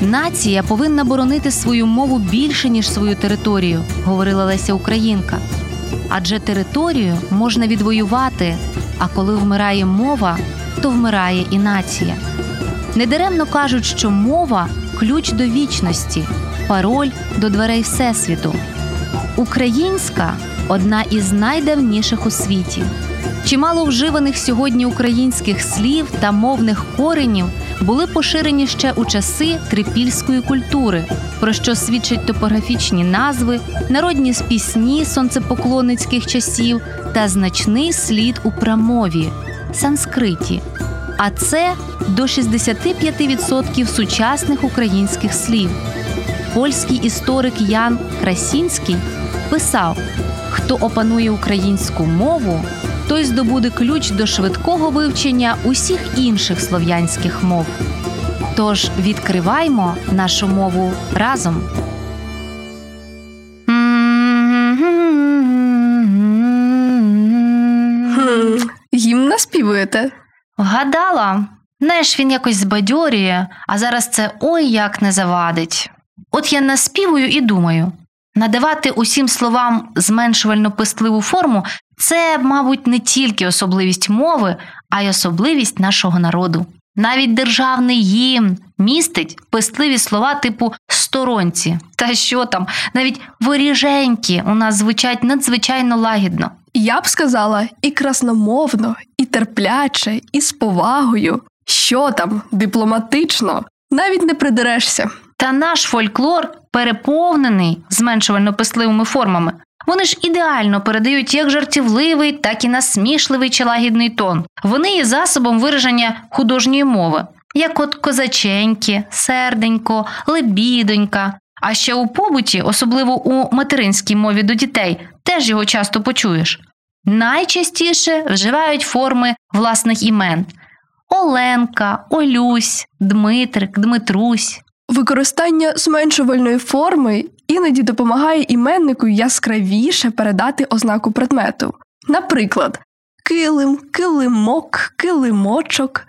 Нація повинна боронити свою мову більше ніж свою територію, говорила Леся Українка. Адже територію можна відвоювати, а коли вмирає мова, то вмирає і нація. Недаремно кажуть, що мова ключ до вічності, пароль до дверей Всесвіту. Українська одна із найдавніших у світі. Чимало вживаних сьогодні українських слів та мовних коренів були поширені ще у часи трипільської культури, про що свідчать топографічні назви, народні пісні сонцепоклонницьких часів та значний слід у прамові санскриті. А це до 65% сучасних українських слів. Польський історик Ян Красінський писав: хто опанує українську мову, той здобуде ключ до швидкого вивчення усіх інших слов'янських мов. Тож відкриваймо нашу мову разом. Гімн наспівуєте. Вгадала. Знаєш, він якось збадьорює, а зараз це ой як не завадить. От я наспівую і думаю: надавати усім словам зменшувально пестливу форму це, мабуть, не тільки особливість мови, а й особливість нашого народу. Навіть державний гімн містить пестливі слова типу сторонці. Та що там, навіть воріженькі у нас звучать надзвичайно лагідно. Я б сказала і красномовно, і терпляче, і з повагою. Що там, дипломатично, навіть не придерешся. Та наш фольклор переповнений зменшувально писливими формами. Вони ж ідеально передають як жартівливий, так і насмішливий чи лагідний тон. Вони є засобом вираження художньої мови, як от козаченьки, серденько, лебідонька. А ще у побуті, особливо у материнській мові до дітей, теж його часто почуєш. Найчастіше вживають форми власних імен: Оленка, Олюсь, Дмитрик, Дмитрусь. Використання зменшувальної форми іноді допомагає іменнику яскравіше передати ознаку предмету. Наприклад, килим, килимок, килимочок.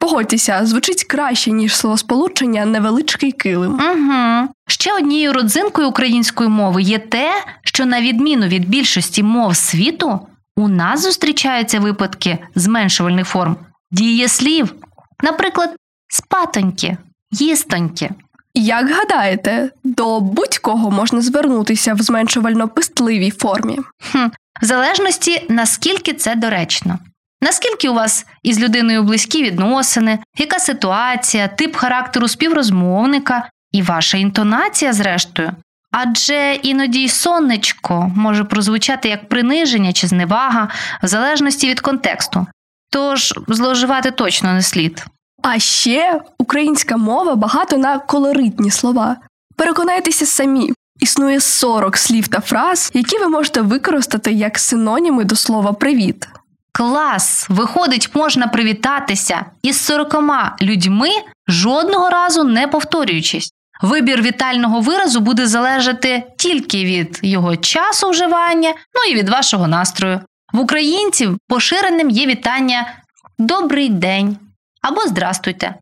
Погодьтеся, звучить краще, ніж словосполучення невеличкий килим. Угу. Ще однією родзинкою української мови є те, що на відміну від більшості мов світу, у нас зустрічаються випадки зменшувальних форм дієслів, наприклад, спатоньки, їстоньки. Як гадаєте, до будь-кого можна звернутися в зменшувально пестливій формі? Хм, в залежності наскільки це доречно. Наскільки у вас із людиною близькі відносини, яка ситуація, тип характеру співрозмовника і ваша інтонація, зрештою. Адже іноді й сонечко може прозвучати як приниження чи зневага, в залежності від контексту. Тож зловживати точно не слід. А ще українська мова багато на колоритні слова. Переконайтеся самі, існує 40 слів та фраз, які ви можете використати як синоніми до слова привіт. Клас! Виходить, можна привітатися із 40 людьми, жодного разу не повторюючись. Вибір вітального виразу буде залежати тільки від його часу вживання, ну і від вашого настрою. В українців поширеним є вітання Добрий день або Здрастуйте.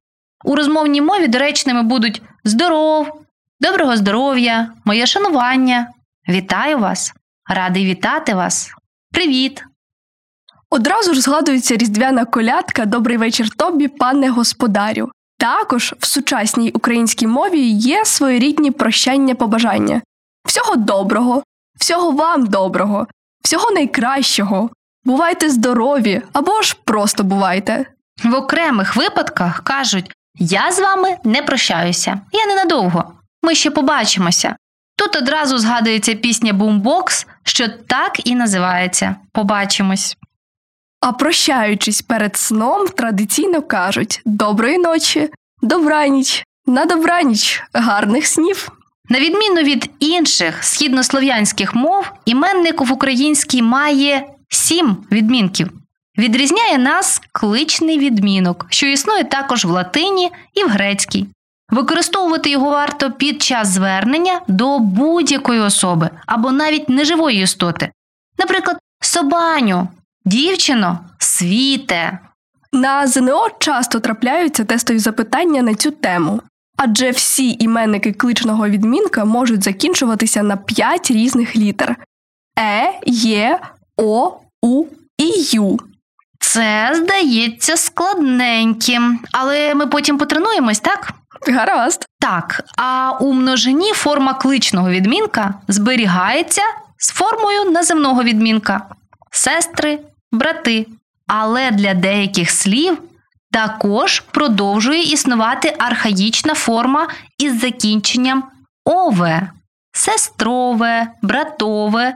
У розмовній мові доречними будуть здоров, доброго здоров'я, моє шанування. Вітаю вас, радий вітати вас. Привіт. Одразу ж згадується різдвяна колядка Добрий вечір тобі, пане господарю. Також в сучасній українській мові є своєрідні прощання побажання. Всього доброго, всього вам доброго, всього найкращого. Бувайте здорові або ж просто бувайте. В окремих випадках кажуть: Я з вами не прощаюся, я ненадовго. Ми ще побачимося. Тут одразу згадується пісня Бумбокс, що так і називається Побачимось. А прощаючись перед сном, традиційно кажуть доброї ночі, добраніч, на добраніч, гарних снів. На відміну від інших східнослов'янських мов, іменник в українській має сім відмінків. Відрізняє нас кличний відмінок, що існує також в латині і в грецькій. Використовувати його варто під час звернення до будь-якої особи або навіть неживої істоти. Наприклад, собаню, дівчино, світе. На ЗНО часто трапляються тестові запитання на цю тему, адже всі іменники кличного відмінка можуть закінчуватися на 5 різних літер: Е, Є, О, У і Ю. Це здається складненьким, але ми потім потренуємось, так? Гаразд. Так, а у множині форма кличного відмінка зберігається з формою наземного відмінка сестри, брати. Але для деяких слів також продовжує існувати архаїчна форма із закінченням ове, сестрове, братове.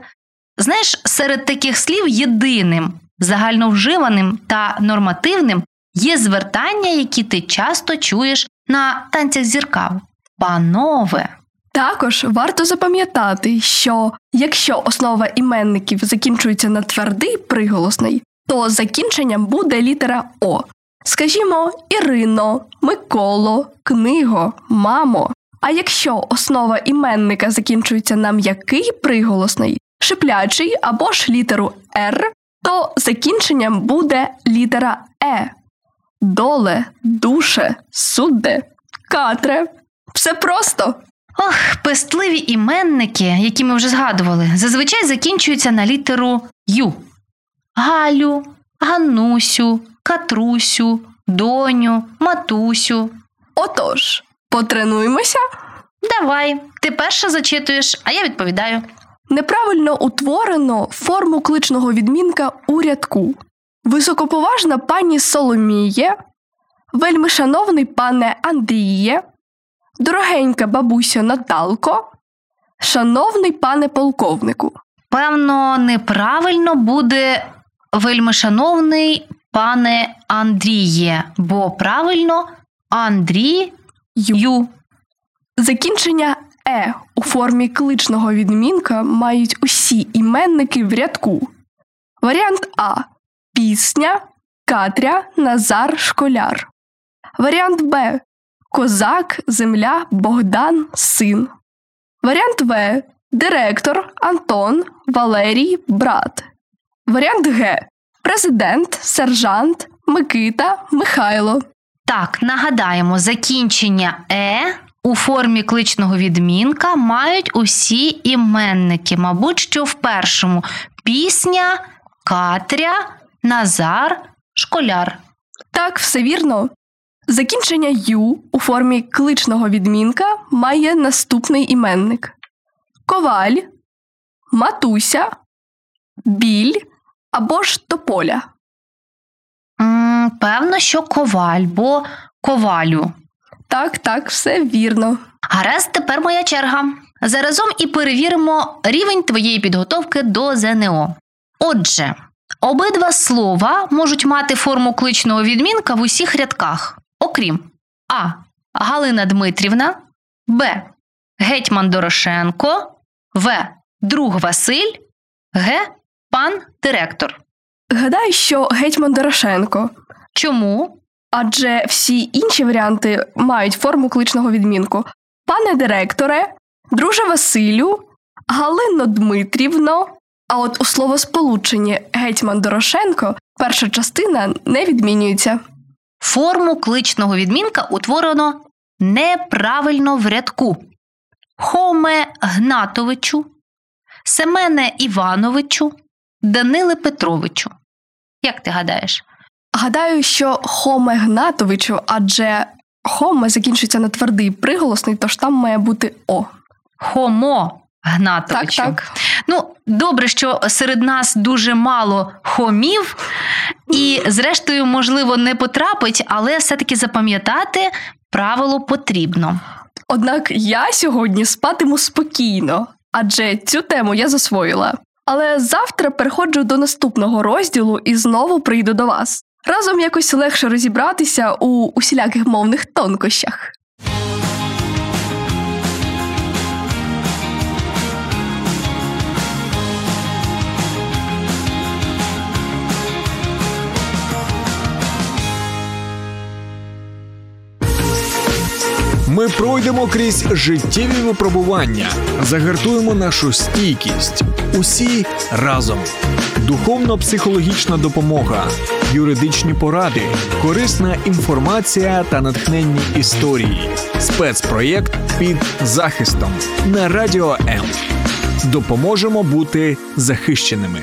Знаєш, серед таких слів єдиним, загальновживаним та нормативним є звертання, які ти часто чуєш на танцях зіркав. Панове. Також варто запам'ятати, що якщо основа іменників закінчується на твердий приголосний, то закінченням буде літера О. Скажімо, Ірино, Миколо, книго, мамо. А якщо основа іменника закінчується на м'який приголосний, шиплячий або ж літеру Р, то закінченням буде літера Е. Доле, душе, судде, катре. Все просто. Ох, пестливі іменники, які ми вже згадували, зазвичай закінчуються на літеру Ю. Галю, Ганусю, Катрусю, Доню, Матусю. Отож, потренуємося. Давай, ти перша зачитуєш, а я відповідаю. Неправильно утворено форму кличного відмінка у рядку. Високоповажна пані Соломіє, вельми шановний пане Андріє, дорогенька бабусю Наталко, шановний пане полковнику. Певно, неправильно буде вельмишановний пане Андріє, бо правильно Андрію. Закінчення е у формі кличного відмінка мають усі іменники в рядку. Варіант А. Пісня, Катря, Назар, Школяр. Варіант Б. Козак, Земля, Богдан, Син. Варіант В. Директор, Антон, Валерій, брат. Варіант Г. Президент, сержант, Микита, Михайло. Так, нагадаємо, закінчення е у формі кличного відмінка мають усі іменники, мабуть, що в першому пісня, Катря, Назар, Школяр. Так, все вірно. Закінчення ю у формі кличного відмінка має наступний іменник: коваль, матуся, біль або ж тополя. М, певно, що коваль, бо ковалю. Так, так, все вірно. Гаразд, тепер моя черга. Заразом і перевіримо рівень твоєї підготовки до ЗНО. Отже, обидва слова можуть мати форму кличного відмінка в усіх рядках, окрім А. Галина Дмитрівна, Б. Гетьман Дорошенко, В. Друг Василь, Г. Пан директор. Гадаю, що гетьман Дорошенко, Чому? Адже всі інші варіанти мають форму кличного відмінку. Пане директоре, друже Василю, Галино Дмитрівно, А от у словосполученні гетьман Дорошенко перша частина не відмінюється. Форму кличного відмінка утворено неправильно в рядку. Хоме Гнатовичу, Семене Івановичу, Даниле Петровичу. Як ти гадаєш? Гадаю, що Хоме Гнатовичу, адже Хоме закінчується на твердий приголосний, тож там має бути О. Хомо Так, так. Ну, добре, що серед нас дуже мало хомів, і, зрештою, можливо, не потрапить, але все-таки запам'ятати правило потрібно. Однак я сьогодні спатиму спокійно, адже цю тему я засвоїла. Але завтра переходжу до наступного розділу і знову прийду до вас. Разом якось легше розібратися у усіляких мовних тонкощах. Ми пройдемо крізь життєві випробування, загартуємо нашу стійкість. Усі разом. Духовно-психологічна допомога, юридичні поради, корисна інформація та натхненні історії. Спецпроєкт під захистом на радіо М. Допоможемо бути захищеними.